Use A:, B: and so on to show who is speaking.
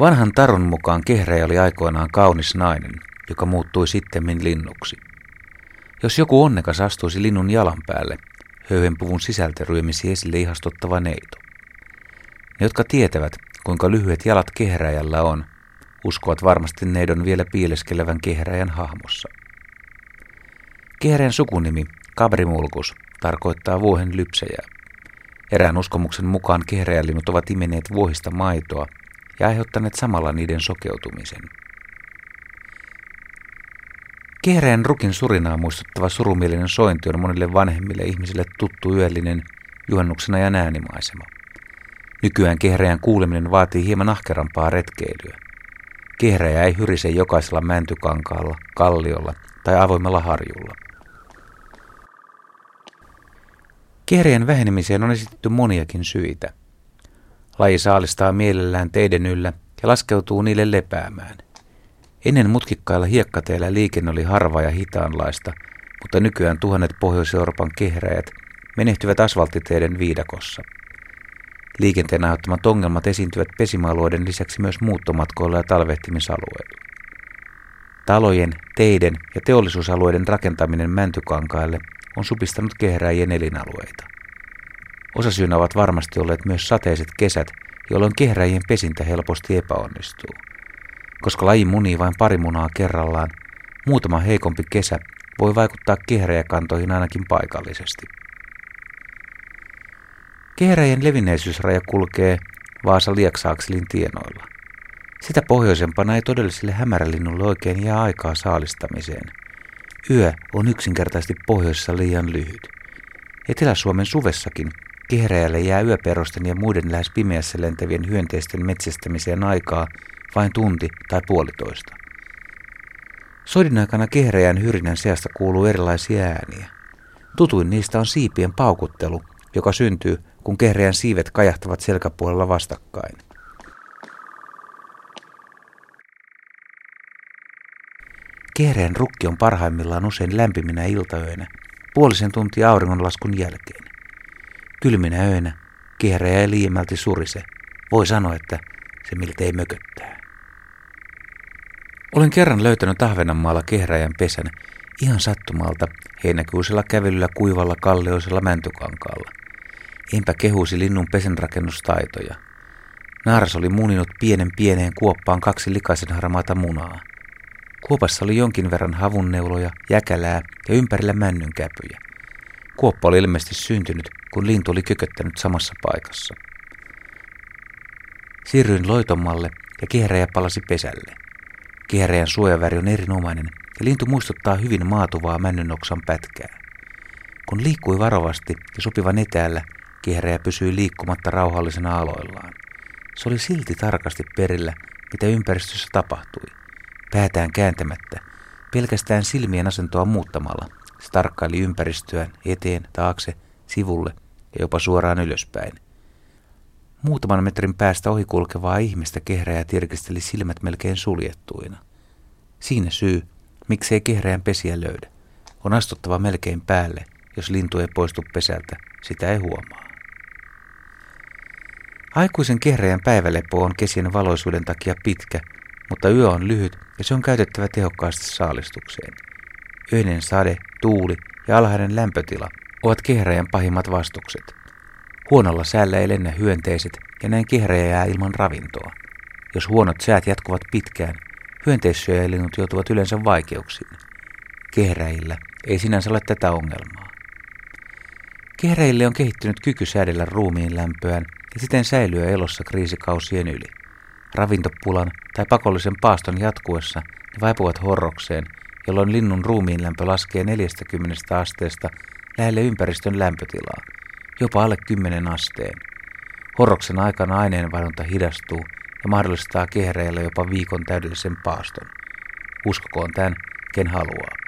A: Vanhan tarun mukaan kehreä oli aikoinaan kaunis nainen, joka muuttui sittemmin linnuksi. Jos joku onnekas astuisi linnun jalan päälle, höyhenpuvun sisältä ryömisi esille ihastuttava neito. Ne, jotka tietävät, kuinka lyhyet jalat kehräjällä on, uskovat varmasti neidon vielä piileskelevän kehräjän hahmossa. Kehräjän sukunimi, kabrimulkus, tarkoittaa vuohen lypsäjää. Erään uskomuksen mukaan kehräjälinnut ovat imeneet vuohista maitoa ja aiheuttaneet samalla niiden sokeutumisen. Kehreän rukin surinaa muistuttava surumielinen sointi on monille vanhemmille ihmisille tuttu yöllinen juhannuksena ja äänimaisema. Nykyään kehreän kuuleminen vaatii hieman ahkerampaa retkeilyä. Kehreä ei hyrise jokaisella mäntykankaalla, kalliolla tai avoimella harjulla. Kehreän vähenemiseen on esitetty moniakin syitä. Laji saalistaa mielellään teiden yllä ja laskeutuu niille lepäämään. Ennen mutkikkailla hiekkateillä liikenne oli harva ja hitaanlaista, mutta nykyään tuhannet Pohjois-Euroopan kehräjät menehtyvät asfalttiteiden viidakossa. Liikenteen aiheuttamat ongelmat esiintyvät pesimaalueiden lisäksi myös muuttomatkoilla ja talvehtimisalueilla. Talojen, teiden ja teollisuusalueiden rakentaminen mäntykankaille on supistanut kehräjien elinalueita. Osasyynä ovat varmasti olleet myös sateiset kesät, jolloin kehräjien pesintä helposti epäonnistuu. Koska laji munii vain pari munaa kerrallaan, muutama heikompi kesä voi vaikuttaa kehräjäkantoihin ainakin paikallisesti. Kehräjien levinneisyysraja kulkee Vaasa-Lieksaakselin tienoilla. Sitä pohjoisempana ei todelliselle hämärälinnulle oikein jää aikaa saalistamiseen. Yö on yksinkertaisesti pohjoisessa liian lyhyt. Etelä-Suomen suvessakin kehräjälle jää yöperosten ja muiden lähes pimeässä lentävien hyönteisten metsästämiseen aikaa vain tunti tai puolitoista. Soidin aikana kehräjän hyrinän seasta kuuluu erilaisia ääniä. Tutuin niistä on siipien paukuttelu, joka syntyy, kun kehräjän siivet kajahtavat selkäpuolella vastakkain. Kehreän rukki on parhaimmillaan usein lämpiminä iltaöinä, puolisen tuntia auringonlaskun jälkeen. Kylminä öinä kehreä ja liiemmälti surise. Voi sanoa, että se miltei mököttää. Olen kerran löytänyt Ahvenanmaalla kehräjän pesän ihan sattumalta heinäkuisella kävelyllä kuivalla kallioisella mäntykankaalla. Enpä kehuisi linnun pesenrakennustaitoja. Naaras oli muninut pienen pieneen kuoppaan kaksi likaisen harmaata munaa. Kuopassa oli jonkin verran havunneuloja, jäkälää ja ympärillä männynkäpyjä. Kuoppa oli ilmeisesti syntynyt, kun lintu oli kököttänyt samassa paikassa. Siirryin loitommalle ja kehräjä palasi pesälle. Kehräjän suojaväri on erinomainen ja lintu muistuttaa hyvin maatuvaa männynoksan pätkää. Kun liikkui varovasti ja sopivan etäällä, kehräjä pysyi liikkumatta rauhallisena aloillaan. Se oli silti tarkasti perillä, mitä ympäristössä tapahtui. Päätään kääntämättä, pelkästään silmien asentoa muuttamalla, se tarkkaili ympäristöään eteen, taakse, sivulle ja jopa suoraan ylöspäin. Muutaman metrin päästä ohikulkevaa ihmistä kehräjä tirkisteli silmät melkein suljettuina. Siinä syy, miksei kehräjän pesiä löydä. On astuttava melkein päälle, jos lintu ei poistu pesältä, sitä ei huomaa. Aikuisen kehräjän päivälepo on kesien valoisuuden takia pitkä, mutta yö on lyhyt ja se on käytettävä tehokkaasti saalistukseen. Öinen sade, tuuli ja alhainen lämpötila ovat kehräjän pahimmat vastukset. Huonolla säällä ei lennä hyönteiset ja näin kehräjä jää ilman ravintoa. Jos huonot säät jatkuvat pitkään, hyönteissyöjälinnut joutuvat yleensä vaikeuksiin. Kehräjillä ei sinänsä ole tätä ongelmaa. Kehräjille on kehittynyt kyky säädellä ruumiin lämpöään ja siten säilyä elossa kriisikausien yli. Ravintopulan tai pakollisen paaston jatkuessa ne vaipuvat horrokseen, jolloin linnun ruumiin lämpö laskee 40 asteesta lähelle ympäristön lämpötilaa, jopa alle 10 asteen. Horroksen aikana aineenvaihdunta hidastuu ja mahdollistaa kehreillä jopa viikon täydellisen paaston. Uskokoon tämän, ken haluaa.